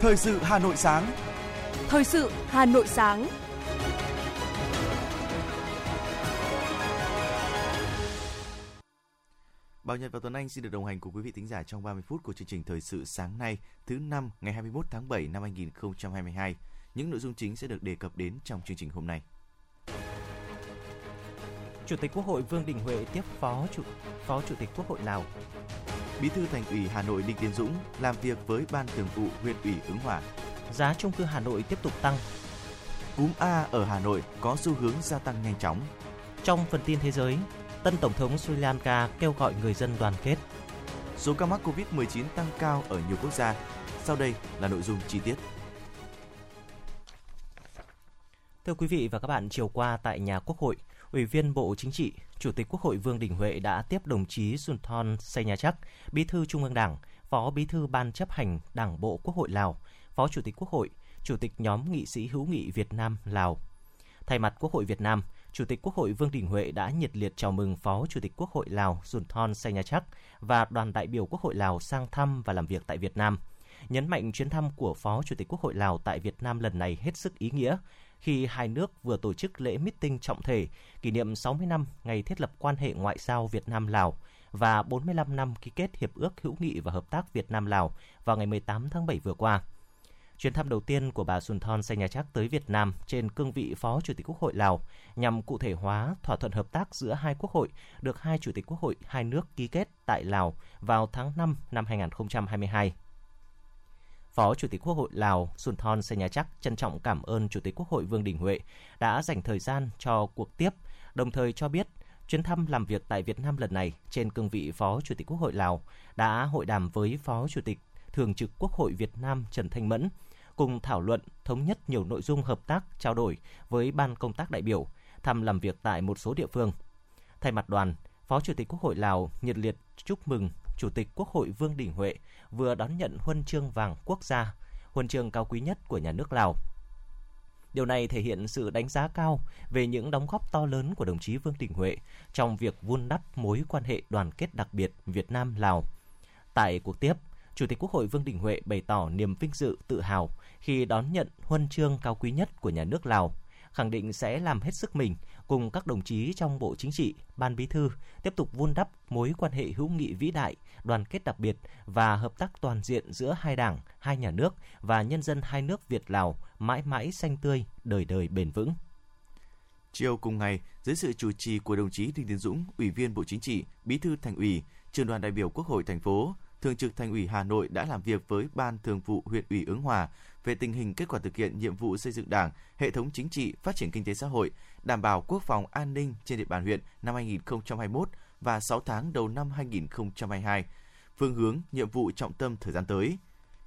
Thời sự Hà Nội sáng. Thời sự Hà Nội sáng. Bảo Nhật và Tuấn Anh xin được đồng hành cùng quý vị thính giả trong 30 phút của chương trình Thời sự sáng nay, thứ năm ngày 21 tháng 7 năm 2022. Những nội dung chính sẽ được đề cập đến trong chương trình hôm nay. Chủ tịch Quốc hội Vương Đình Huệ tiếp Phó Chủ Phó Chủ tịch Quốc hội Lào. Bí thư Thành ủy Hà Nội Đinh Tiến Dũng làm việc với Ban Thường vụ huyện ủy ứng Hòa. Giá chung cư Hà Nội tiếp tục tăng. Cúm A ở Hà Nội có xu hướng gia tăng nhanh chóng. Trong phần tin thế giới, tân tổng thống Sri Lanka kêu gọi người dân đoàn kết. Số ca mắc Covid-19 tăng cao ở nhiều quốc gia. Sau đây là nội dung chi tiết. Thưa quý vị và các bạn, chiều qua tại nhà Quốc hội, Ủy viên Bộ Chính trị, Chủ tịch Quốc hội Vương Đình Huệ đã tiếp đồng chí sùn thon say nhà chắc Bí thư Trung ương Đảng, Phó Bí thư Ban chấp hành Đảng bộ Quốc hội Lào, Phó Chủ tịch Quốc hội, Chủ tịch nhóm nghị sĩ hữu nghị Việt Nam Lào. Thay mặt Quốc hội Việt Nam, Chủ tịch Quốc hội Vương Đình Huệ đã nhiệt liệt chào mừng Phó Chủ tịch Quốc hội Lào Sun Thon Say Nha Chắc và đoàn đại biểu Quốc hội Lào sang thăm và làm việc tại Việt Nam. Nhấn mạnh chuyến thăm của Phó Chủ tịch Quốc hội Lào tại Việt Nam lần này hết sức ý nghĩa, khi hai nước vừa tổ chức lễ meeting trọng thể, kỷ niệm 60 năm ngày thiết lập quan hệ ngoại giao Việt Nam Lào và 45 năm ký kết hiệp ước hữu nghị và hợp tác Việt Nam Lào vào ngày 18 tháng 7 vừa qua. Chuyến thăm đầu tiên của bà Sunthon Saynachak tới Việt Nam trên cương vị Phó Chủ tịch Quốc hội Lào nhằm cụ thể hóa thỏa thuận hợp tác giữa hai quốc hội được hai Chủ tịch Quốc hội hai nước ký kết tại Lào vào tháng 5 năm 2022. Phó Chủ tịch Quốc hội Lào Sunthon Saynachak trân trọng cảm ơn Chủ tịch Quốc hội Vương Đình Huệ đã dành thời gian cho cuộc tiếp, đồng thời cho biết chuyến thăm làm việc tại Việt Nam lần này trên cương vị Phó Chủ tịch Quốc hội Lào đã hội đàm với Phó Chủ tịch Thường trực Quốc hội Việt Nam Trần Thanh Mẫn, cùng thảo luận thống nhất nhiều nội dung hợp tác trao đổi với ban công tác đại biểu, thăm làm việc tại một số địa phương. Thay mặt đoàn, Phó Chủ tịch Quốc hội Lào nhiệt liệt chúc mừng Chủ tịch Quốc hội Vương Đình Huệ vừa đón nhận huân chương vàng quốc gia, huân chương cao quý nhất của nhà nước Lào. Điều này thể hiện sự đánh giá cao về những đóng góp to lớn của đồng chí Vương Đình Huệ trong việc vun đắp mối quan hệ đoàn kết đặc biệt Việt Nam-Lào. Tại cuộc tiếp, Chủ tịch Quốc hội Vương Đình Huệ bày tỏ niềm vinh dự, tự hào khi đón nhận huân chương cao quý nhất của nhà nước Lào, khẳng định sẽ làm hết sức mình cùng các đồng chí trong Bộ Chính trị, Ban Bí thư tiếp tục vun đắp mối quan hệ hữu nghị vĩ đại, đoàn kết đặc biệt và hợp tác toàn diện giữa hai đảng, hai nhà nước và nhân dân hai nước Việt Lào mãi mãi xanh tươi, đời đời bền vững. Chiều cùng ngày, dưới sự chủ trì của đồng chí Đinh Tiến Dũng, Ủy viên Bộ Chính trị, Bí thư Thành ủy, Trường đoàn đại biểu Quốc hội thành phố, Thường trực Thành ủy Hà Nội đã làm việc với Ban Thường vụ huyện ủy Ứng Hòa về tình hình kết quả thực hiện nhiệm vụ xây dựng Đảng, hệ thống chính trị, phát triển kinh tế xã hội, đảm bảo quốc phòng an ninh trên địa bàn huyện năm 2021 và 6 tháng đầu năm 2022, phương hướng, nhiệm vụ trọng tâm thời gian tới.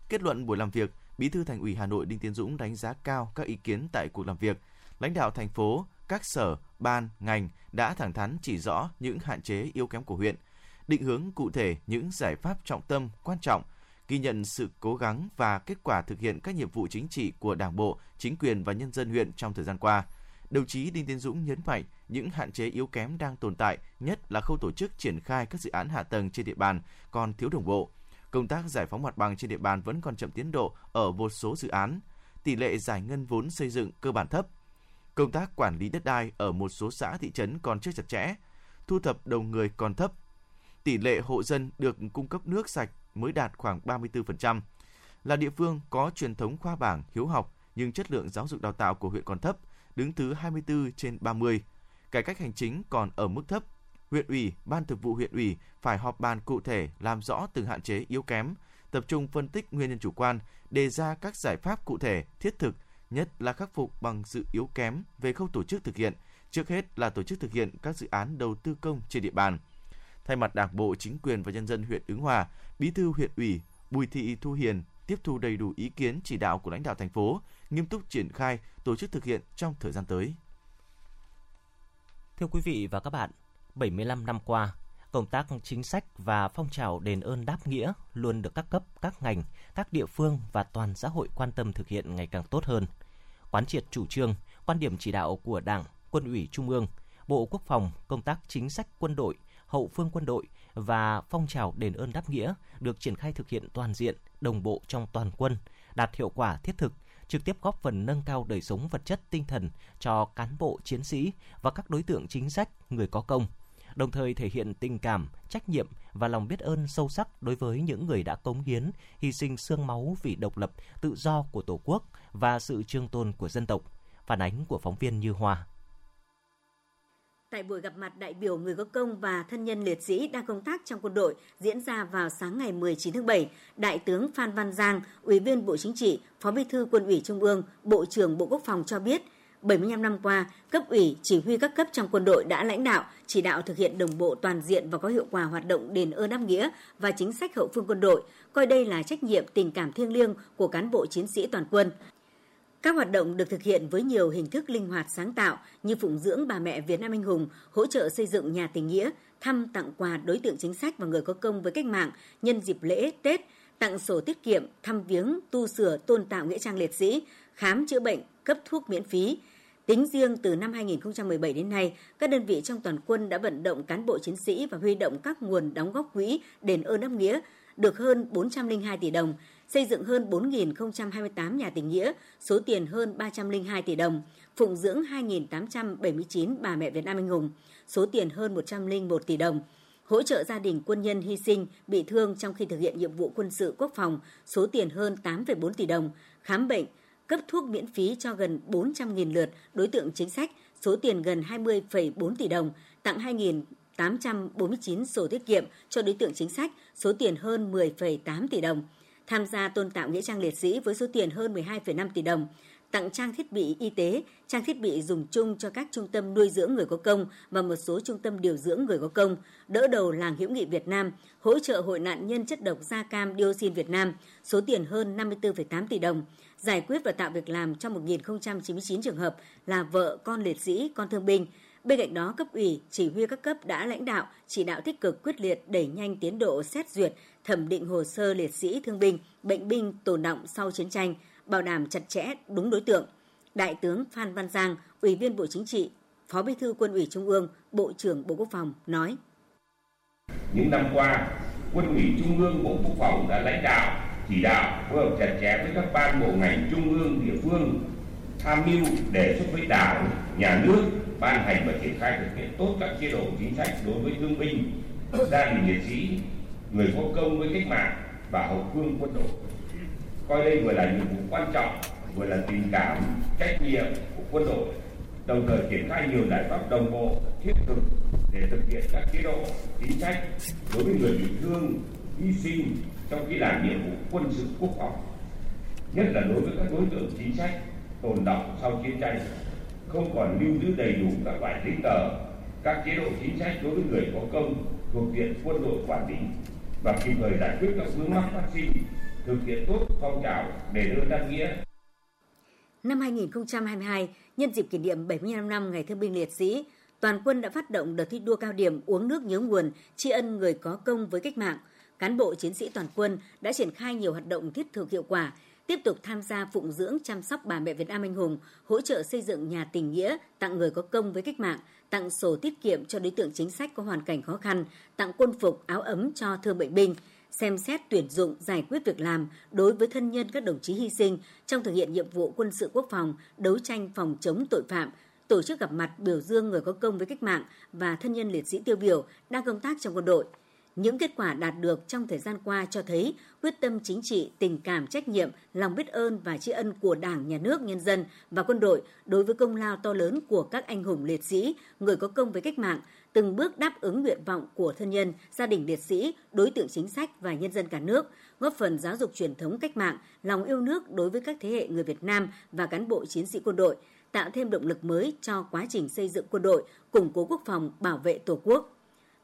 Kết luận buổi làm việc, Bí thư Thành ủy Hà Nội Đinh Tiến Dũng đánh giá cao các ý kiến tại cuộc làm việc. Lãnh đạo thành phố, các sở, ban, ngành đã thẳng thắn chỉ rõ những hạn chế yếu kém của huyện, định hướng cụ thể những giải pháp trọng tâm quan trọng, ghi nhận sự cố gắng và kết quả thực hiện các nhiệm vụ chính trị của Đảng bộ, chính quyền và nhân dân huyện trong thời gian qua. Đồng chí Đinh Tiến Dũng nhấn mạnh những hạn chế yếu kém đang tồn tại, nhất là khâu tổ chức triển khai các dự án hạ tầng trên địa bàn còn thiếu đồng bộ. Công tác giải phóng mặt bằng trên địa bàn vẫn còn chậm tiến độ ở một số dự án. Tỷ lệ giải ngân vốn xây dựng cơ bản thấp. Công tác quản lý đất đai ở một số xã thị trấn còn chưa chặt chẽ. Thu thập đầu người còn thấp. Tỷ lệ hộ dân được cung cấp nước sạch mới đạt khoảng 34%. Là địa phương có truyền thống khoa bảng, hiếu học nhưng chất lượng giáo dục đào tạo của huyện còn thấp, đứng thứ 24 trên 30. Cải cách hành chính còn ở mức thấp. Huyện ủy, ban thực vụ huyện ủy phải họp bàn cụ thể làm rõ từng hạn chế yếu kém, tập trung phân tích nguyên nhân chủ quan, đề ra các giải pháp cụ thể, thiết thực, nhất là khắc phục bằng sự yếu kém về khâu tổ chức thực hiện, trước hết là tổ chức thực hiện các dự án đầu tư công trên địa bàn. Thay mặt Đảng bộ, chính quyền và nhân dân huyện Ứng Hòa, Bí thư huyện ủy Bùi Thị Thu Hiền tiếp thu đầy đủ ý kiến chỉ đạo của lãnh đạo thành phố, nghiêm túc triển khai, tổ chức thực hiện trong thời gian tới. Thưa quý vị và các bạn, 75 năm qua, công tác chính sách và phong trào đền ơn đáp nghĩa luôn được các cấp, các ngành, các địa phương và toàn xã hội quan tâm thực hiện ngày càng tốt hơn. Quán triệt chủ trương, quan điểm chỉ đạo của Đảng, Quân ủy Trung ương, Bộ Quốc phòng, công tác chính sách quân đội, hậu phương quân đội và phong trào đền ơn đáp nghĩa được triển khai thực hiện toàn diện, đồng bộ trong toàn quân, đạt hiệu quả thiết thực, trực tiếp góp phần nâng cao đời sống vật chất tinh thần cho cán bộ chiến sĩ và các đối tượng chính sách, người có công đồng thời thể hiện tình cảm, trách nhiệm và lòng biết ơn sâu sắc đối với những người đã cống hiến, hy sinh xương máu vì độc lập, tự do của Tổ quốc và sự trương tôn của dân tộc. Phản ánh của phóng viên Như Hoa. Tại buổi gặp mặt đại biểu người có công và thân nhân liệt sĩ đang công tác trong quân đội diễn ra vào sáng ngày 19 tháng 7, Đại tướng Phan Văn Giang, Ủy viên Bộ Chính trị, Phó Bí thư Quân ủy Trung ương, Bộ trưởng Bộ Quốc phòng cho biết, 75 năm qua, cấp ủy, chỉ huy các cấp trong quân đội đã lãnh đạo, chỉ đạo thực hiện đồng bộ toàn diện và có hiệu quả hoạt động đền ơn đáp nghĩa và chính sách hậu phương quân đội, coi đây là trách nhiệm tình cảm thiêng liêng của cán bộ chiến sĩ toàn quân. Các hoạt động được thực hiện với nhiều hình thức linh hoạt sáng tạo như phụng dưỡng bà mẹ Việt Nam anh hùng, hỗ trợ xây dựng nhà tình nghĩa, thăm tặng quà đối tượng chính sách và người có công với cách mạng nhân dịp lễ, Tết, tặng sổ tiết kiệm, thăm viếng, tu sửa, tôn tạo nghĩa trang liệt sĩ, khám chữa bệnh, cấp thuốc miễn phí. Tính riêng từ năm 2017 đến nay, các đơn vị trong toàn quân đã vận động cán bộ chiến sĩ và huy động các nguồn đóng góp quỹ đền ơn đáp nghĩa được hơn 402 tỷ đồng, xây dựng hơn 4.028 nhà tình nghĩa, số tiền hơn 302 tỷ đồng, phụng dưỡng 2.879 bà mẹ Việt Nam anh hùng, số tiền hơn 101 tỷ đồng, hỗ trợ gia đình quân nhân hy sinh, bị thương trong khi thực hiện nhiệm vụ quân sự quốc phòng, số tiền hơn 8,4 tỷ đồng, khám bệnh, cấp thuốc miễn phí cho gần 400.000 lượt đối tượng chính sách, số tiền gần 20,4 tỷ đồng, tặng 2.849 sổ tiết kiệm cho đối tượng chính sách, số tiền hơn 10,8 tỷ đồng, tham gia tôn tạo nghĩa trang liệt sĩ với số tiền hơn 12,5 tỷ đồng, tặng trang thiết bị y tế, trang thiết bị dùng chung cho các trung tâm nuôi dưỡng người có công và một số trung tâm điều dưỡng người có công, đỡ đầu làng hữu nghị Việt Nam, hỗ trợ hội nạn nhân chất độc da cam dioxin Việt Nam, số tiền hơn 54,8 tỷ đồng, giải quyết và tạo việc làm cho 1.099 trường hợp là vợ, con liệt sĩ, con thương binh. Bên cạnh đó, cấp ủy, chỉ huy các cấp đã lãnh đạo, chỉ đạo tích cực quyết liệt đẩy nhanh tiến độ xét duyệt, thẩm định hồ sơ liệt sĩ, thương binh, bệnh binh tồn động sau chiến tranh, bảo đảm chặt chẽ, đúng đối tượng. Đại tướng Phan Văn Giang, Ủy viên Bộ Chính trị, Phó Bí thư Quân ủy Trung ương, Bộ trưởng Bộ Quốc phòng nói: Những năm qua, Quân ủy Trung ương Bộ Quốc phòng đã lãnh đạo chỉ đạo phối hợp chặt chẽ với các ban bộ ngành trung ương địa phương tham mưu đề xuất với đảng nhà nước ban hành và triển khai thực hiện tốt các chế độ chính sách đối với thương binh, gia đình liệt sĩ, người có công với cách mạng và hậu phương quân đội. Coi đây vừa là nhiệm vụ quan trọng, vừa là tình cảm, trách nhiệm của quân đội, đồng thời triển khai nhiều giải pháp đồng bộ, thiết thực để thực hiện các chế độ, chính sách đối với người bị thương, hy sinh trong khi làm nhiệm vụ quân sự quốc phòng, nhất là đối với các đối tượng chính sách tồn động sau chiến tranh không còn lưu giữ đầy đủ các loại giấy tờ các chế độ chính sách đối với người có công thuộc diện quân đội quản lý và kịp thời giải quyết các vướng mắc phát sinh thực hiện tốt phong trào để đưa đáp nghĩa. Năm 2022, nhân dịp kỷ niệm 75 năm Ngày Thương binh Liệt sĩ, toàn quân đã phát động đợt thi đua cao điểm uống nước nhớ nguồn, tri ân người có công với cách mạng – cán bộ chiến sĩ toàn quân đã triển khai nhiều hoạt động thiết thực hiệu quả, tiếp tục tham gia phụng dưỡng chăm sóc bà mẹ Việt Nam anh hùng, hỗ trợ xây dựng nhà tình nghĩa, tặng người có công với cách mạng, tặng sổ tiết kiệm cho đối tượng chính sách có hoàn cảnh khó khăn, tặng quân phục, áo ấm cho thương bệnh binh, xem xét tuyển dụng, giải quyết việc làm đối với thân nhân các đồng chí hy sinh trong thực hiện nhiệm vụ quân sự quốc phòng, đấu tranh phòng chống tội phạm, tổ chức gặp mặt biểu dương người có công với cách mạng và thân nhân liệt sĩ tiêu biểu đang công tác trong quân đội – những kết quả đạt được trong thời gian qua cho thấy quyết tâm chính trị, tình cảm trách nhiệm, lòng biết ơn và tri ân của Đảng, Nhà nước, nhân dân và quân đội đối với công lao to lớn của các anh hùng liệt sĩ, người có công với cách mạng, từng bước đáp ứng nguyện vọng của thân nhân, gia đình liệt sĩ, đối tượng chính sách và nhân dân cả nước, góp phần giáo dục truyền thống cách mạng, lòng yêu nước đối với các thế hệ người Việt Nam và cán bộ chiến sĩ quân đội, tạo thêm động lực mới cho quá trình xây dựng quân đội, củng cố quốc phòng, bảo vệ Tổ quốc.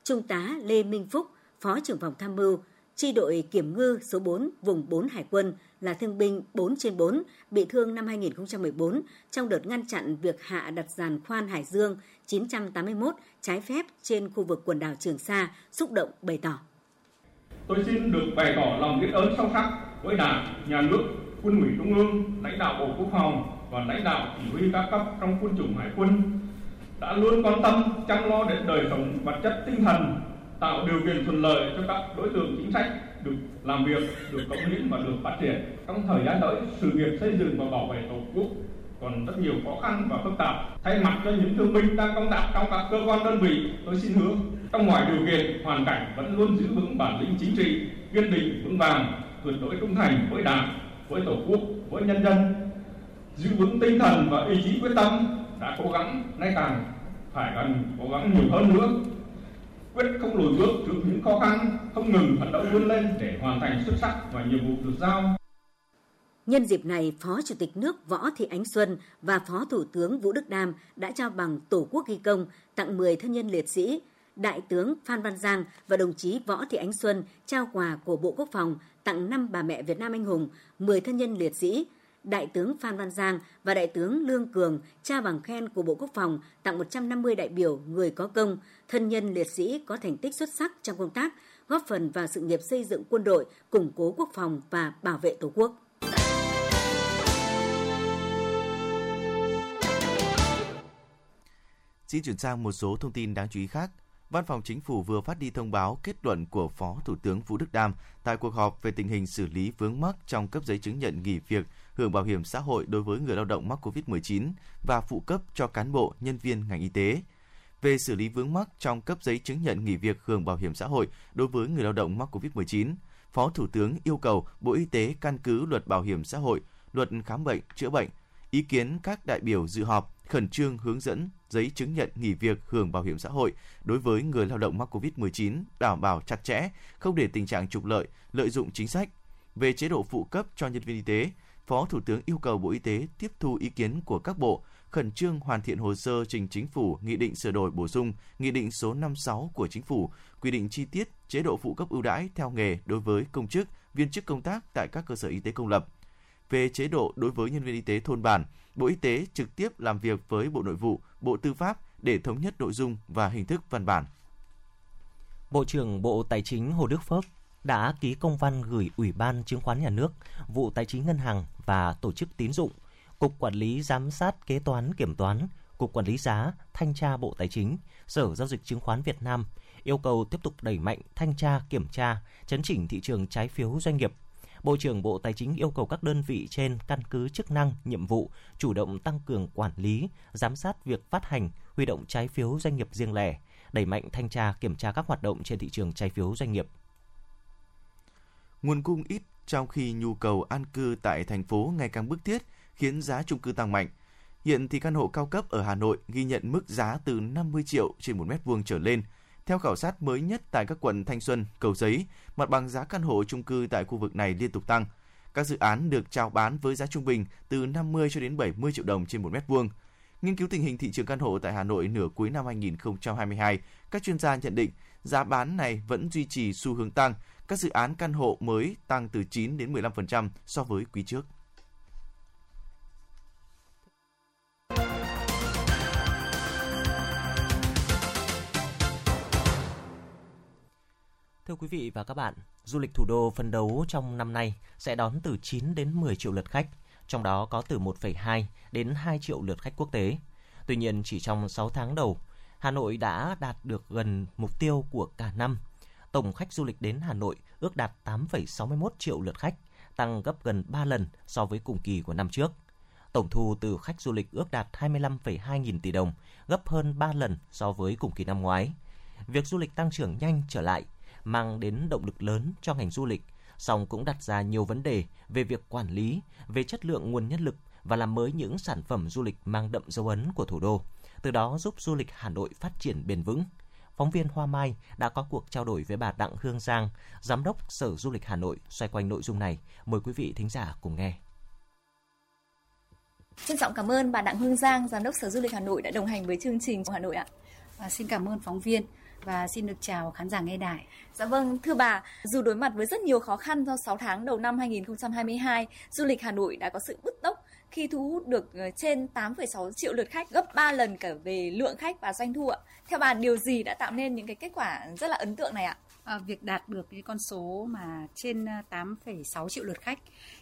Trung tá Lê Minh Phúc, Phó trưởng phòng tham mưu, chi đội kiểm ngư số 4 vùng 4 Hải quân là thương binh 4 trên 4 bị thương năm 2014 trong đợt ngăn chặn việc hạ đặt giàn khoan Hải Dương 981 trái phép trên khu vực quần đảo Trường Sa, xúc động bày tỏ. Tôi xin được bày tỏ lòng biết ơn sâu sắc với Đảng, Nhà nước, Quân ủy Trung ương, lãnh đạo Bộ Quốc phòng và lãnh đạo chỉ huy các cấp trong quân chủng Hải quân đã luôn quan tâm chăm lo đến đời sống vật chất tinh thần tạo điều kiện thuận lợi cho các đối tượng chính sách được làm việc, được cống hiến và được phát triển. Trong thời gian tới, sự nghiệp xây dựng và bảo vệ Tổ quốc còn rất nhiều khó khăn và phức tạp. Thay mặt cho những thương binh đang công tác trong các cơ quan đơn vị, tôi xin hứa trong mọi điều kiện, hoàn cảnh vẫn luôn giữ vững bản lĩnh chính trị, kiên định, vững vàng, tuyệt đối trung thành với Đảng, với Tổ quốc, với nhân dân, giữ vững tinh thần và ý chí quyết tâm đã cố gắng nay càng phải cần cố gắng nhiều hơn nữa quyết không lùi bước trước những khó khăn không ngừng phấn đấu vươn lên để hoàn thành xuất sắc và nhiệm vụ được giao Nhân dịp này, Phó Chủ tịch nước Võ Thị Ánh Xuân và Phó Thủ tướng Vũ Đức Đam đã trao bằng Tổ quốc ghi công tặng 10 thân nhân liệt sĩ. Đại tướng Phan Văn Giang và đồng chí Võ Thị Ánh Xuân trao quà của Bộ Quốc phòng tặng 5 bà mẹ Việt Nam anh hùng, 10 thân nhân liệt sĩ. Đại tướng Phan Văn Giang và Đại tướng Lương Cường trao bằng khen của Bộ Quốc phòng tặng 150 đại biểu người có công, thân nhân liệt sĩ có thành tích xuất sắc trong công tác, góp phần vào sự nghiệp xây dựng quân đội, củng cố quốc phòng và bảo vệ Tổ quốc. Xin chuyển sang một số thông tin đáng chú ý khác. Văn phòng Chính phủ vừa phát đi thông báo kết luận của Phó Thủ tướng Vũ Đức Đam tại cuộc họp về tình hình xử lý vướng mắc trong cấp giấy chứng nhận nghỉ việc hưởng bảo hiểm xã hội đối với người lao động mắc COVID-19 và phụ cấp cho cán bộ, nhân viên ngành y tế. Về xử lý vướng mắc trong cấp giấy chứng nhận nghỉ việc hưởng bảo hiểm xã hội đối với người lao động mắc COVID-19, Phó Thủ tướng yêu cầu Bộ Y tế căn cứ luật bảo hiểm xã hội, luật khám bệnh, chữa bệnh, ý kiến các đại biểu dự họp khẩn trương hướng dẫn giấy chứng nhận nghỉ việc hưởng bảo hiểm xã hội đối với người lao động mắc COVID-19 đảm bảo chặt chẽ, không để tình trạng trục lợi, lợi dụng chính sách. Về chế độ phụ cấp cho nhân viên y tế, Phó Thủ tướng yêu cầu Bộ Y tế tiếp thu ý kiến của các bộ, khẩn trương hoàn thiện hồ sơ trình chính phủ nghị định sửa đổi bổ sung nghị định số 56 của chính phủ quy định chi tiết chế độ phụ cấp ưu đãi theo nghề đối với công chức, viên chức công tác tại các cơ sở y tế công lập. Về chế độ đối với nhân viên y tế thôn bản, Bộ Y tế trực tiếp làm việc với Bộ Nội vụ, Bộ Tư pháp để thống nhất nội dung và hình thức văn bản. Bộ trưởng Bộ Tài chính Hồ Đức Phước đã ký công văn gửi Ủy ban Chứng khoán Nhà nước, vụ Tài chính Ngân hàng và Tổ chức Tín dụng, Cục Quản lý Giám sát Kế toán Kiểm toán, Cục Quản lý Giá, Thanh tra Bộ Tài chính, Sở Giao dịch Chứng khoán Việt Nam yêu cầu tiếp tục đẩy mạnh thanh tra, kiểm tra, chấn chỉnh thị trường trái phiếu doanh nghiệp. Bộ trưởng Bộ Tài chính yêu cầu các đơn vị trên căn cứ chức năng, nhiệm vụ, chủ động tăng cường quản lý, giám sát việc phát hành, huy động trái phiếu doanh nghiệp riêng lẻ, đẩy mạnh thanh tra, kiểm tra các hoạt động trên thị trường trái phiếu doanh nghiệp nguồn cung ít trong khi nhu cầu an cư tại thành phố ngày càng bức thiết khiến giá chung cư tăng mạnh. Hiện thì căn hộ cao cấp ở Hà Nội ghi nhận mức giá từ 50 triệu trên một mét vuông trở lên. Theo khảo sát mới nhất tại các quận Thanh Xuân, Cầu Giấy, mặt bằng giá căn hộ chung cư tại khu vực này liên tục tăng. Các dự án được chào bán với giá trung bình từ 50 cho đến 70 triệu đồng trên một mét vuông. Nghiên cứu tình hình thị trường căn hộ tại Hà Nội nửa cuối năm 2022, các chuyên gia nhận định giá bán này vẫn duy trì xu hướng tăng các dự án căn hộ mới tăng từ 9 đến 15% so với quý trước. Thưa quý vị và các bạn, du lịch thủ đô phân đấu trong năm nay sẽ đón từ 9 đến 10 triệu lượt khách, trong đó có từ 1,2 đến 2 triệu lượt khách quốc tế. Tuy nhiên, chỉ trong 6 tháng đầu, Hà Nội đã đạt được gần mục tiêu của cả năm – tổng khách du lịch đến Hà Nội ước đạt 8,61 triệu lượt khách, tăng gấp gần 3 lần so với cùng kỳ của năm trước. Tổng thu từ khách du lịch ước đạt 25,2 nghìn tỷ đồng, gấp hơn 3 lần so với cùng kỳ năm ngoái. Việc du lịch tăng trưởng nhanh trở lại mang đến động lực lớn cho ngành du lịch, song cũng đặt ra nhiều vấn đề về việc quản lý, về chất lượng nguồn nhân lực và làm mới những sản phẩm du lịch mang đậm dấu ấn của thủ đô, từ đó giúp du lịch Hà Nội phát triển bền vững phóng viên Hoa Mai đã có cuộc trao đổi với bà Đặng Hương Giang, Giám đốc Sở Du lịch Hà Nội xoay quanh nội dung này. Mời quý vị thính giả cùng nghe. Trân trọng cảm ơn bà Đặng Hương Giang, Giám đốc Sở Du lịch Hà Nội đã đồng hành với chương trình của Hà Nội ạ. Và xin cảm ơn phóng viên và xin được chào khán giả nghe đài. Dạ vâng, thưa bà, dù đối mặt với rất nhiều khó khăn do 6 tháng đầu năm 2022, du lịch Hà Nội đã có sự bứt tốc khi thu hút được ờ, trên 8,6 triệu lượt khách, gấp 3 lần cả về lượng khách và doanh thu ạ. Theo bà, điều gì đã tạo nên những cái kết quả rất là ấn tượng này ạ? À, việc đạt được cái con số mà trên ờ, 8,6 triệu lượt khách,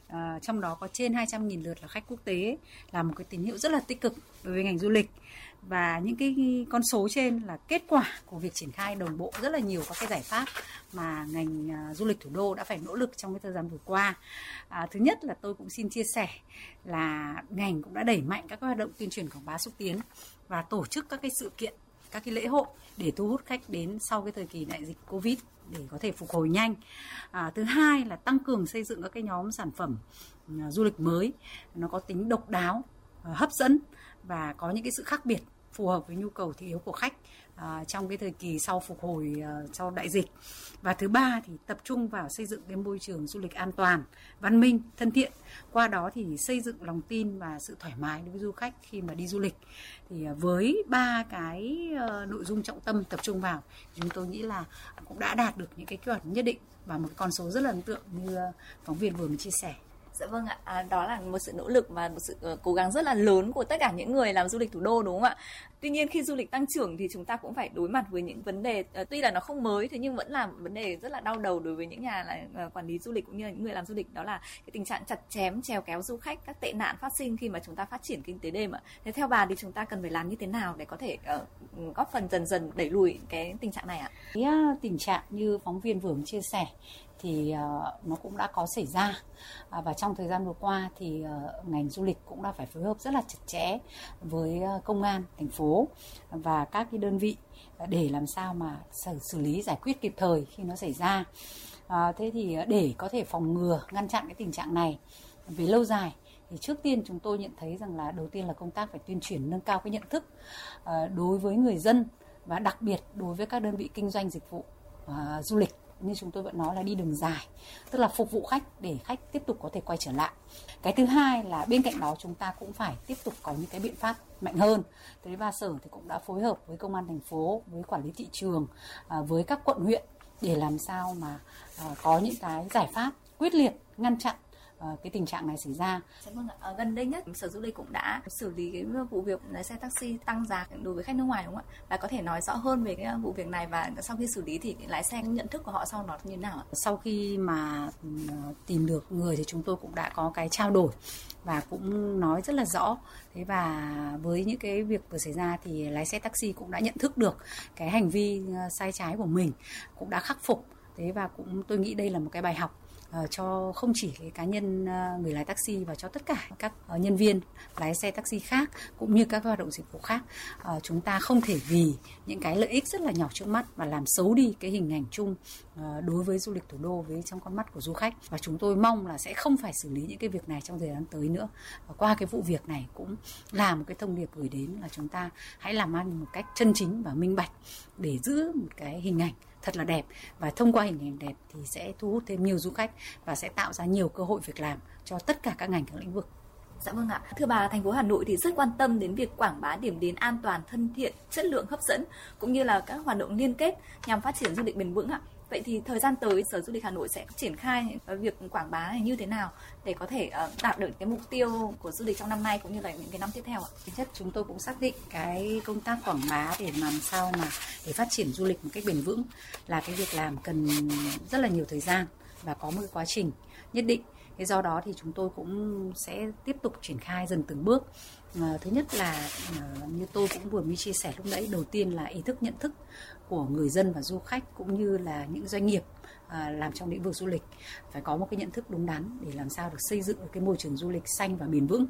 à, trong đó có trên 200.000 lượt là khách quốc tế là một cái tín hiệu rất là tích cực đối với ngành du lịch và những cái con số trên là kết quả của việc triển khai đồng bộ rất là nhiều các cái giải pháp mà ngành à, du lịch thủ đô đã phải nỗ lực trong cái thời gian vừa qua. À, thứ nhất là tôi cũng xin chia sẻ là ngành cũng đã đẩy mạnh các hoạt động tuyên truyền quảng bá xúc tiến và tổ chức các cái sự kiện các cái lễ hội để thu hút khách đến sau cái thời kỳ đại dịch Covid để có thể phục hồi nhanh. À, thứ hai là tăng cường xây dựng các cái nhóm sản phẩm à, du lịch mới nó có tính độc đáo, à, hấp dẫn và có những cái sự khác biệt phù hợp với nhu cầu thị yếu của khách à, trong cái thời kỳ sau phục hồi à, sau đại dịch. Và thứ ba thì tập trung vào xây dựng cái môi trường du lịch an toàn văn minh thân thiện. Qua đó thì xây dựng lòng tin và sự thoải mái đối với du khách khi mà đi du lịch. Thì à, với ba cái à, nội dung trọng tâm tập trung vào chúng tôi nghĩ là cũng đã đạt được những cái chuẩn nhất định và một con số rất là ấn tượng như phóng viên vừa mới chia sẻ. Dạ vâng ạ, à, đó là một sự nỗ lực và một sự uh, cố gắng rất là lớn của tất cả những người làm du lịch thủ đô đúng không ạ? Tuy nhiên khi du lịch tăng trưởng thì chúng ta cũng phải đối mặt với những vấn đề uh, tuy là nó không mới thế nhưng vẫn là một vấn đề rất là đau đầu đối với những nhà là uh, quản lý du lịch cũng như là những người làm du lịch đó là cái tình trạng chặt chém trèo kéo du khách các tệ nạn phát sinh khi mà chúng ta phát triển kinh tế đêm ạ. Thế theo bà thì chúng ta cần phải làm như thế nào để có thể uh, góp phần dần dần đẩy lùi cái tình trạng này ạ? Cái tình trạng như phóng viên vừa chia sẻ thì ờ, nó cũng đã có xảy ra. À, và trong thời gian vừa qua thì ờ, ngành du lịch cũng đã phải phối hợp rất là chặt chẽ với ờ, công an thành phố và các cái đơn vị để làm sao mà xử, xử lý giải quyết kịp thời khi nó xảy ra. À, thế thì để có thể phòng ngừa ngăn chặn cái tình trạng này về lâu dài thì trước tiên chúng tôi nhận thấy rằng là đầu tiên là công tác phải tuyên truyền nâng cao cái nhận thức đối với người dân và đặc biệt đối với các đơn vị kinh doanh dịch vụ du lịch như chúng tôi vẫn nói là đi đường dài, tức là phục vụ khách để khách tiếp tục có thể quay trở lại. Cái thứ hai là bên cạnh đó chúng ta cũng phải tiếp tục có những cái biện pháp mạnh hơn. Thế và sở thì cũng đã phối hợp với công an thành phố, với quản lý thị trường à, với các quận huyện để làm sao mà à, có những cái giải pháp quyết liệt, ngăn chặn cái tình trạng này xảy ra. Dạ vâng ạ. À, gần đây nhất Sở Du lịch cũng đã xử lý cái vụ việc lái xe taxi tăng giá đối với khách nước ngoài đúng không ạ? Và có thể nói rõ hơn về cái vụ việc này và sau khi xử lý thì lái xe nhận thức của họ sau đó như thế nào ạ? Sau khi mà ừ, tìm được người thì chúng tôi cũng đã có cái trao đổi và cũng nói rất là rõ thế và với những cái việc vừa xảy ra thì lái xe taxi cũng đã nhận thức được cái hành vi ờ, sai trái của mình cũng đã khắc phục thế và cũng tôi nghĩ đây là một cái bài học Ờ, cho không chỉ cái cá nhân ờ, người lái taxi và cho tất cả các ờ, nhân viên lái xe taxi khác cũng như các hoạt động dịch vụ khác. Chúng ta không thể vì những cái lợi ích rất là nhỏ trước mắt và làm xấu đi cái hình ảnh chung đối với du lịch thủ đô, với trong con mắt của du khách. Và chúng tôi mong là sẽ không phải xử lý những cái việc này trong thời gian tới nữa. Và qua cái vụ việc này cũng là một cái thông điệp gửi đến là chúng ta hãy làm ăn một cách chân chính và minh bạch để giữ một cái hình ảnh thật là đẹp và thông qua hình ảnh đẹp thì sẽ thu hút thêm nhiều du khách và sẽ tạo ra nhiều cơ hội việc làm cho tất cả các ngành các lĩnh vực. Dạ vâng ạ. Thưa bà, thành phố Hà Nội thì rất quan tâm đến việc quảng bá điểm đến an toàn, thân thiện, chất lượng hấp dẫn cũng như là các hoạt động liên kết nhằm phát triển du lịch bền vững ạ. Vậy thì thời gian tới Sở Du lịch Hà Nội sẽ triển khai ờ, việc quảng bá này như thế nào để có thể ờ, đạt được cái mục tiêu của du lịch trong năm nay cũng như là những cái năm tiếp theo ạ? Thực chất chúng tôi cũng xác định cái công tác quảng bá để làm sao mà để phát triển du lịch một cách bền vững là cái việc làm cần rất là nhiều thời gian và có một cái quá trình nhất định. Thế do đó thì chúng tôi cũng sẽ tiếp tục triển khai dần từng bước. À, thứ nhất là à, như tôi cũng vừa mới chia sẻ lúc nãy đầu tiên là ý thức nhận thức của người dân và du khách cũng như là những doanh nghiệp à, làm trong lĩnh vực du lịch phải có một cái nhận thức đúng đắn để làm sao được xây dựng được cái môi trường du lịch xanh và bền vững.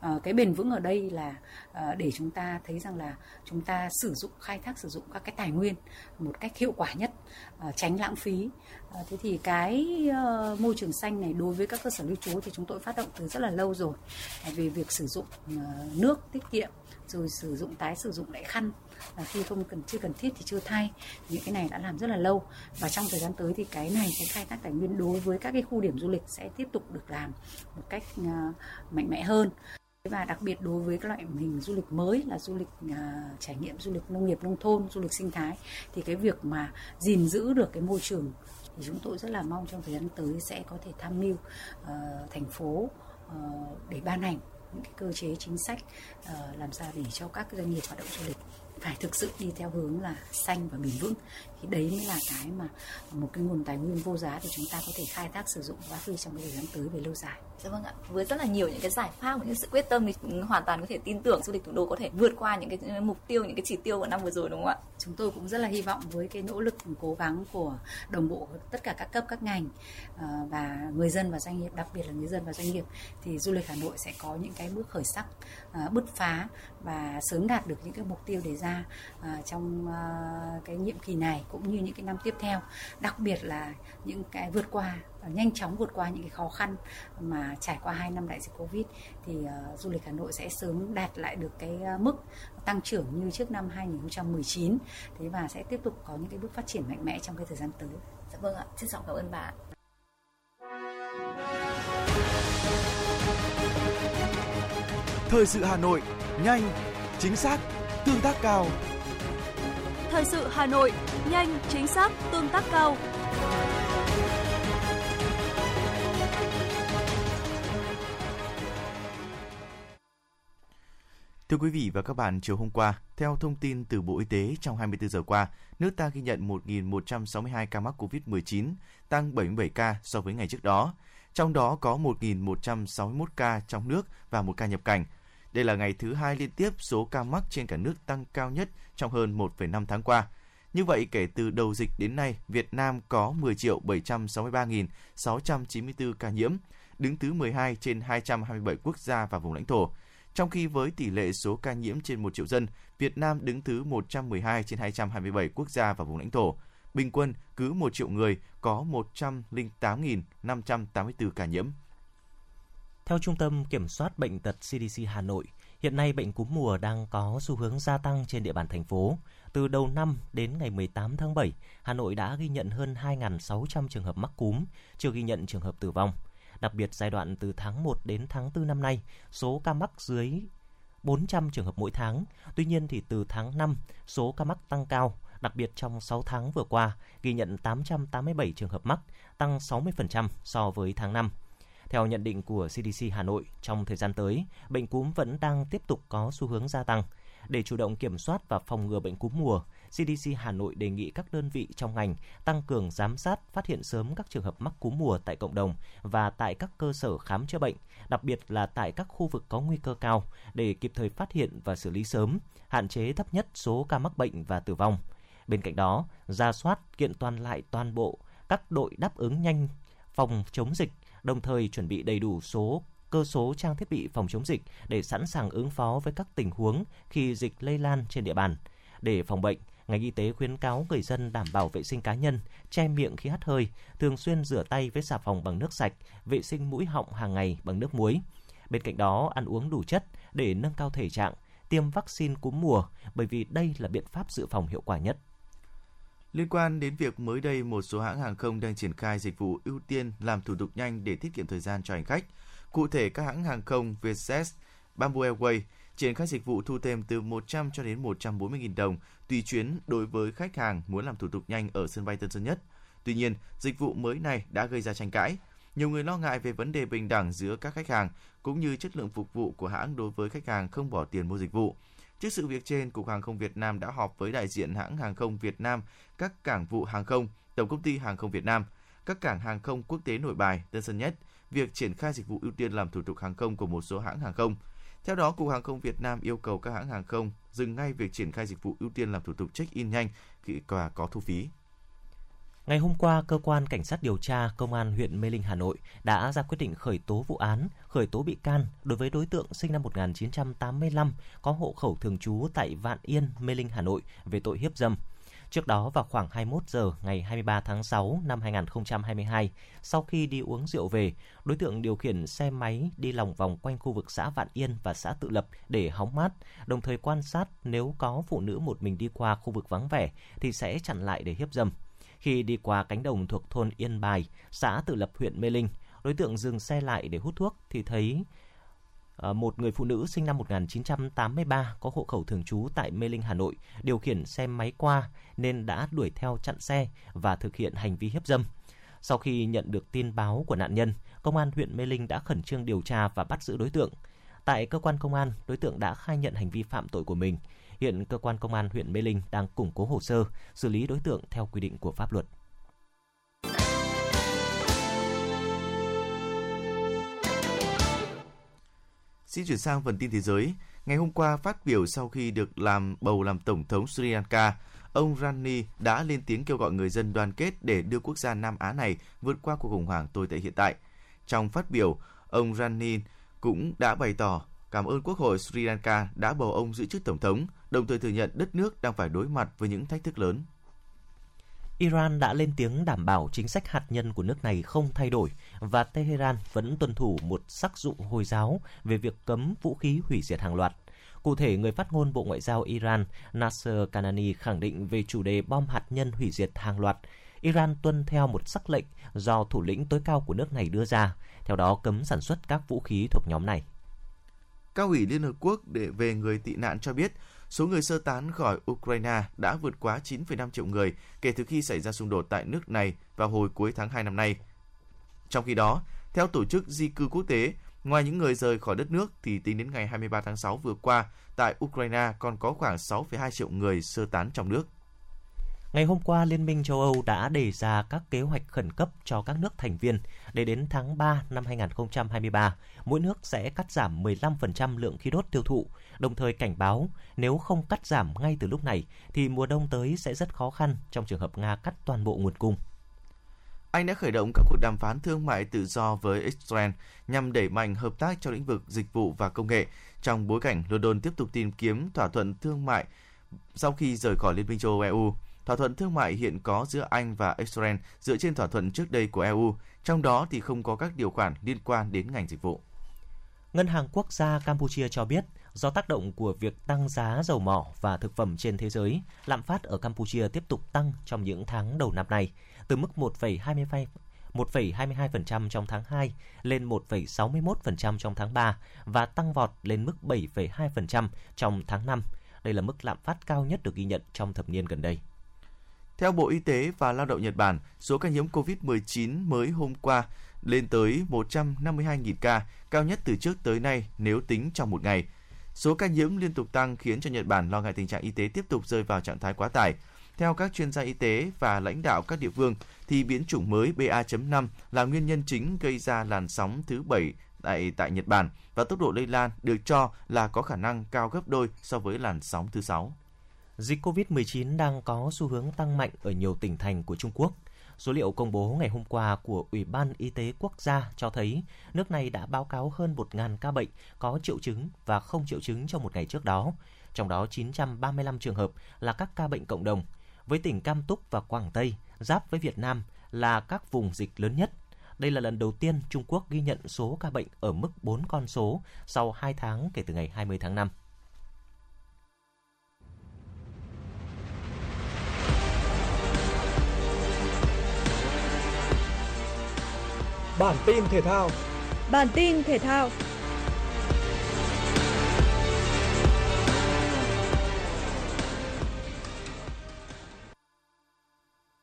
À, cái bền vững ở đây là à, để chúng ta thấy rằng là chúng ta sử dụng khai thác sử dụng các cái tài nguyên một cách hiệu quả nhất à, tránh lãng phí. Thế thì cái môi trường xanh này đối với các cơ sở lưu trú thì chúng tôi phát động từ rất là lâu rồi à, về việc sử dụng nước tiết kiệm rồi sử dụng tái sử dụng lại khăn và khi không cần chưa cần thiết thì chưa thay. Những cái này đã làm rất là lâu. Và trong thời gian tới thì cái này cái khai thác tài nguyên đối với các cái khu điểm du lịch sẽ tiếp tục được làm một cách uh, mạnh mẽ hơn. Và đặc biệt đối với các loại hình du lịch mới là du lịch uh, trải nghiệm du lịch nông nghiệp nông thôn du lịch sinh thái thì cái việc mà gìn giữ được cái môi trường thì chúng tôi rất là mong trong thời gian tới sẽ có thể tham mưu uh, thành phố uh, để ban hành những cái cơ chế chính sách uh, làm sao để cho các doanh nghiệp hoạt động du lịch phải thực sự đi theo hướng là xanh và bền vững thì đấy mới là cái mà một cái nguồn tài nguyên vô giá để chúng ta có thể khai thác sử dụng và phát huy trong cái thời gian tới về lâu dài. Dạ vâng ạ. Với rất là nhiều những cái giải pháp và những sự quyết tâm thì hoàn toàn có thể tin tưởng du lịch thủ đô có thể vượt qua những cái mục tiêu, những cái chỉ tiêu của năm vừa rồi đúng không ạ? Chúng tôi cũng rất là hy vọng với cái nỗ lực cố gắng của đồng bộ tất cả các cấp các ngành ờ, và người dân và doanh nghiệp, đặc biệt là người dân và doanh nghiệp thì du lịch Hà Nội sẽ có những cái bước khởi sắc, ờ, bứt phá và sớm đạt được những cái mục tiêu đề ra ờ, trong cái nhiệm kỳ này cũng như những cái năm tiếp theo. Đặc biệt là những cái vượt qua nhanh chóng vượt qua những cái khó khăn mà trải qua 2 năm đại dịch Covid thì uh, du lịch Hà Nội sẽ sớm đạt lại được cái uh, mức tăng trưởng như trước năm 2019 thế và sẽ tiếp tục có những cái bước phát triển mạnh mẽ trong cái thời gian tới. Dạ vâng ạ, trân trọng cảm ơn bà. Thời sự Hà Nội, nhanh, chính xác, tương tác cao. Thời sự Hà Nội, nhanh, chính xác, tương tác cao. Thưa quý vị và các bạn, chiều hôm qua, theo thông tin từ Bộ Y tế trong 24 giờ qua, nước ta ghi nhận 1.162 ca mắc COVID-19, tăng 77 ca so với ngày trước đó. Trong đó có 1.161 ca trong nước và một ca nhập cảnh. Đây là ngày thứ hai liên tiếp số ca mắc trên cả nước tăng cao nhất trong hơn 1,5 tháng qua. Như vậy, kể từ đầu dịch đến nay, Việt Nam có 10 763.694 ca nhiễm, đứng thứ 12 trên 227 quốc gia và vùng lãnh thổ. Trong khi với tỷ lệ số ca nhiễm trên 1 triệu dân, Việt Nam đứng thứ 112 trên 227 quốc gia và vùng lãnh thổ. Bình quân cứ 1 triệu người có 108.584 ca nhiễm. Theo Trung tâm Kiểm soát Bệnh tật CDC Hà Nội, hiện nay bệnh cúm mùa đang có xu hướng gia tăng trên địa bàn thành phố. Từ đầu năm đến ngày 18 tháng 7, Hà Nội đã ghi nhận hơn 2.600 trường hợp mắc cúm, chưa ghi nhận trường hợp tử vong. Đặc biệt giai đoạn từ tháng 1 đến tháng 4 năm nay, số ca mắc dưới 400 trường hợp mỗi tháng. Tuy nhiên thì từ tháng 5, số ca mắc tăng cao, đặc biệt trong 6 tháng vừa qua, ghi nhận 887 trường hợp mắc, tăng 60% so với tháng 5. Theo nhận định của CDC Hà Nội, trong thời gian tới, bệnh cúm vẫn đang tiếp tục có xu hướng gia tăng. Để chủ động kiểm soát và phòng ngừa bệnh cúm mùa, CDC Hà Nội đề nghị các đơn vị trong ngành tăng cường giám sát, phát hiện sớm các trường hợp mắc cúm mùa tại cộng đồng và tại các cơ sở khám chữa bệnh, đặc biệt là tại các khu vực có nguy cơ cao để kịp thời phát hiện và xử lý sớm, hạn chế thấp nhất số ca mắc bệnh và tử vong. Bên cạnh đó, ra soát kiện toàn lại toàn bộ các đội đáp ứng nhanh phòng chống dịch, đồng thời chuẩn bị đầy đủ số cơ số trang thiết bị phòng chống dịch để sẵn sàng ứng phó với các tình huống khi dịch lây lan trên địa bàn. Để phòng bệnh, ngành y tế khuyến cáo người dân đảm bảo vệ sinh cá nhân, che miệng khi hắt hơi, thường xuyên rửa tay với xà phòng bằng nước sạch, vệ sinh mũi họng hàng ngày bằng nước muối. Bên cạnh đó, ăn uống đủ chất để nâng cao thể trạng, tiêm vaccine cúm mùa bởi vì đây là biện pháp dự phòng hiệu quả nhất. Liên quan đến việc mới đây một số hãng hàng không đang triển khai dịch vụ ưu tiên làm thủ tục nhanh để tiết kiệm thời gian cho hành khách. Cụ thể, các hãng hàng không Vietjet, Bamboo Airways triển khai dịch vụ thu thêm từ 100 cho đến 140.000 đồng tùy chuyến đối với khách hàng muốn làm thủ tục nhanh ở sân bay Tân Sơn Nhất. Tuy nhiên, dịch vụ mới này đã gây ra tranh cãi. Nhiều người lo ngại về vấn đề bình đẳng giữa các khách hàng cũng như chất lượng phục vụ của hãng đối với khách hàng không bỏ tiền mua dịch vụ. Trước sự việc trên, Cục Hàng không Việt Nam đã họp với đại diện hãng hàng không Việt Nam, các cảng vụ hàng không, Tổng công ty Hàng không Việt Nam, các cảng hàng không quốc tế Nội Bài, Tân Sơn Nhất, việc triển khai dịch vụ ưu tiên làm thủ tục hàng không của một số hãng hàng không. Theo đó, Cục Hàng không Việt Nam yêu cầu các hãng hàng không dừng ngay việc triển khai dịch vụ ưu tiên làm thủ tục check-in nhanh khi có thu phí. Ngày hôm qua, cơ quan cảnh sát điều tra công an huyện Mê Linh Hà Nội đã ra quyết định khởi tố vụ án, khởi tố bị can đối với đối tượng sinh năm 1985 có hộ khẩu thường trú tại Vạn Yên, Mê Linh Hà Nội về tội hiếp dâm. Trước đó vào khoảng 21 giờ ngày 23 tháng 6 năm 2022, sau khi đi uống rượu về, đối tượng điều khiển xe máy đi lòng vòng quanh khu vực xã Vạn Yên và xã Tự Lập để hóng mát, đồng thời quan sát nếu có phụ nữ một mình đi qua khu vực vắng vẻ thì sẽ chặn lại để hiếp dâm. Khi đi qua cánh đồng thuộc thôn Yên Bài, xã Tự Lập huyện Mê Linh, đối tượng dừng xe lại để hút thuốc thì thấy ờ, một người phụ nữ sinh năm 1983 có hộ khẩu thường trú tại Mê Linh, Hà Nội điều khiển xe máy qua nên đã đuổi theo chặn xe và thực hiện hành vi hiếp dâm. Sau khi nhận được tin báo của nạn nhân, công an huyện Mê Linh đã khẩn trương điều tra và bắt giữ đối tượng. Tại cơ quan công an, đối tượng đã khai nhận hành vi phạm tội của mình. Hiện cơ quan công an huyện Mê Linh đang củng cố hồ sơ, xử lý đối tượng theo quy định của pháp luật. Xin chuyển sang phần tin thế giới. Ngày hôm qua phát biểu sau khi được làm bầu làm tổng thống Sri Lanka, ông Rani đã lên tiếng kêu gọi người dân đoàn kết để đưa quốc gia Nam Á này vượt qua cuộc khủng hoảng tồi tệ hiện tại. Trong phát biểu, ông Rani cũng đã bày tỏ cảm ơn Quốc hội Sri Lanka đã bầu ông giữ chức tổng thống, đồng thời thừa nhận đất nước đang phải đối mặt với những thách thức lớn. Iran đã lên tiếng đảm bảo chính sách hạt nhân của nước này không thay đổi và Tehran vẫn tuân thủ một sắc dụ Hồi giáo về việc cấm vũ khí hủy diệt hàng loạt. Cụ thể, người phát ngôn Bộ Ngoại giao Iran Nasser Kanani khẳng định về chủ đề bom hạt nhân hủy diệt hàng loạt. Iran tuân theo một sắc lệnh do thủ lĩnh tối cao của nước này đưa ra, theo đó cấm sản xuất các vũ khí thuộc nhóm này. Cao ủy Liên Hợp Quốc để về người tị nạn cho biết số người sơ tán khỏi Ukraine đã vượt quá 9,5 triệu người kể từ khi xảy ra xung đột tại nước này vào hồi cuối tháng 2 năm nay. Trong khi đó, theo Tổ chức Di cư Quốc tế, ngoài những người rời khỏi đất nước thì tính đến ngày 23 tháng 6 vừa qua, tại Ukraine còn có khoảng 6,2 triệu người sơ tán trong nước. Ngày hôm qua, Liên minh châu Âu đã đề ra các kế hoạch khẩn cấp cho các nước thành viên để đến tháng 3 năm 2023, mỗi nước sẽ cắt giảm 15% lượng khí đốt tiêu thụ, đồng thời cảnh báo nếu không cắt giảm ngay từ lúc này thì mùa đông tới sẽ rất khó khăn trong trường hợp Nga cắt toàn bộ nguồn cung. Anh đã khởi động các cuộc đàm phán thương mại tự do với Israel nhằm đẩy mạnh hợp tác trong lĩnh vực dịch vụ và công nghệ trong bối cảnh London tiếp tục tìm kiếm thỏa thuận thương mại sau khi rời khỏi Liên minh châu Âu EU. Thỏa thuận thương mại hiện có giữa Anh và Israel dựa trên thỏa thuận trước đây của EU, trong đó thì không có các điều khoản liên quan đến ngành dịch vụ. Ngân hàng Quốc gia Campuchia cho biết, do tác động của việc tăng giá dầu mỏ và thực phẩm trên thế giới, lạm phát ở Campuchia tiếp tục tăng trong những tháng đầu năm nay, từ mức 1,22 1,22% trong tháng 2 lên 1,61% trong tháng 3 và tăng vọt lên mức 7,2% trong tháng 5. Đây là mức lạm phát cao nhất được ghi nhận trong thập niên gần đây. Theo Bộ Y tế và Lao động Nhật Bản, số ca nhiễm COVID-19 mới hôm qua lên tới 152.000 ca, cao nhất từ trước tới nay nếu tính trong một ngày. Số ca nhiễm liên tục tăng khiến cho Nhật Bản lo ngại tình trạng y tế tiếp tục rơi vào trạng thái quá tải. Theo các chuyên gia y tế và lãnh đạo các địa phương, thì biến chủng mới BA.5 là nguyên nhân chính gây ra làn sóng thứ 7 tại tại Nhật Bản và tốc độ lây lan được cho là có khả năng cao gấp đôi so với làn sóng thứ 6. Dịch COVID-19 đang có xu hướng tăng mạnh ở nhiều tỉnh thành của Trung Quốc. Số liệu công bố ngày hôm qua của Ủy ban Y tế Quốc gia cho thấy nước này đã báo cáo hơn 1.000 ca bệnh có triệu chứng và không triệu chứng trong một ngày trước đó, trong đó 935 trường hợp là các ca bệnh cộng đồng. Với tỉnh Cam Túc và Quảng Tây, giáp với Việt Nam là các vùng dịch lớn nhất. Đây là lần đầu tiên Trung Quốc ghi nhận số ca bệnh ở mức 4 con số sau 2 tháng kể từ ngày 20 tháng 5. Bản tin thể thao. Bản tin thể thao.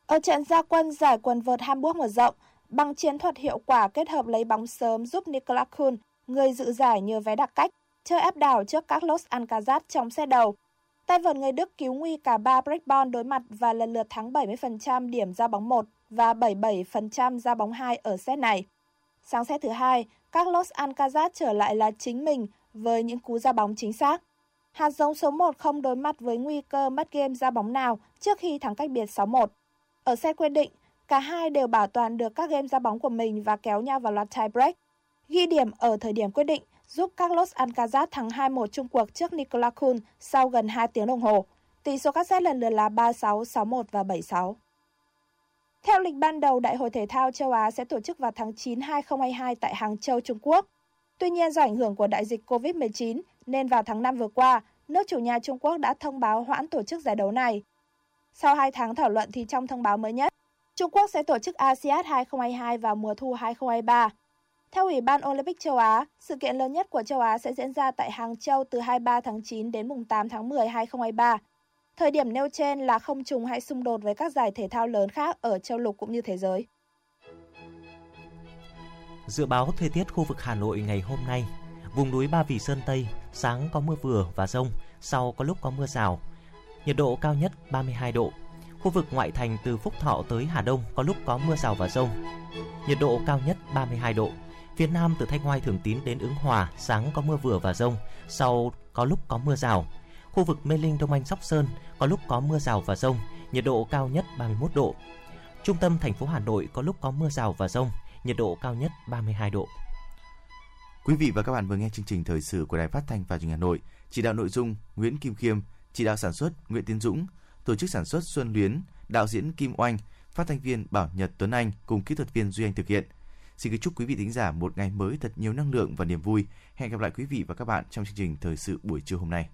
Ở trận gia quân giải quần vợt Hamburg mở rộng, bằng chiến thuật hiệu quả kết hợp lấy bóng sớm giúp Nicolas Kuhn, người dự giải nhờ vé đặc cách, chơi áp đảo trước Carlos Alcaraz trong xe đầu. Tay vợt người Đức cứu nguy cả ba breakball đối mặt và lần lượt thắng 70% điểm ra bóng 1 và 77% ra bóng 2 ở set này. Sang set thứ hai, Carlos Alcaraz trở lại là chính mình với những cú ra bóng chính xác. Hạt giống số 1 không đối mặt với nguy cơ mất game ra bóng nào trước khi thắng cách biệt 6-1. Ở set quyết định, cả hai đều bảo toàn được các game ra bóng của mình và kéo nhau vào loạt tie break. Ghi điểm ở thời điểm quyết định giúp Carlos Alcaraz thắng 2-1 chung cuộc trước Nicolas Kuhn sau gần 2 tiếng đồng hồ. Tỷ số các set lần lượt là 3-6, 6-1 và 7-6. Theo lịch ban đầu, Đại hội Thể thao châu Á sẽ tổ chức vào tháng 9 2022 tại Hàng Châu, Trung Quốc. Tuy nhiên, do ảnh hưởng của đại dịch COVID-19, nên vào tháng 5 vừa qua, nước chủ nhà Trung Quốc đã thông báo hoãn tổ chức giải đấu này. Sau 2 tháng thảo luận thì trong thông báo mới nhất, Trung Quốc sẽ tổ chức ASEAN 2022 vào mùa thu 2023. Theo Ủy ban Olympic châu Á, sự kiện lớn nhất của châu Á sẽ diễn ra tại Hàng Châu từ 23 tháng 9 đến mùng 8 tháng 10 2023. Thời điểm nêu trên là không trùng hay xung đột với các giải thể thao lớn khác ở châu lục cũng như thế giới. Dự báo thời tiết khu vực Hà Nội ngày hôm nay, vùng núi Ba Vì Sơn Tây, sáng có mưa vừa và rông, sau có lúc có mưa rào. Nhiệt độ cao nhất 32 độ. Khu vực ngoại thành từ Phúc Thọ tới Hà Đông có lúc có mưa rào và rông. Nhiệt độ cao nhất 32 độ. Phía Nam từ Thanh Hoai Thường Tín đến Ứng Hòa, sáng có mưa vừa và rông, sau có lúc có mưa rào. Khu vực Mê Linh Đông Anh Sóc Sơn có lúc có mưa rào và rông, nhiệt độ cao nhất 31 độ. Trung tâm thành phố Hà Nội có lúc có mưa rào và rông, nhiệt độ cao nhất 32 độ. Quý vị và các bạn vừa nghe chương trình thời sự của Đài Phát thanh và Truyền hình Hà Nội. Chỉ đạo nội dung Nguyễn Kim Khiêm, chỉ đạo sản xuất Nguyễn Tiến Dũng, tổ chức sản xuất Xuân Luyến, đạo diễn Kim Oanh, phát thanh viên Bảo Nhật Tuấn Anh cùng kỹ thuật viên Duy Anh thực hiện. Xin kính chúc quý vị thính giả một ngày mới thật nhiều năng lượng và niềm vui. Hẹn gặp lại quý vị và các bạn trong chương trình thời sự buổi trưa hôm nay.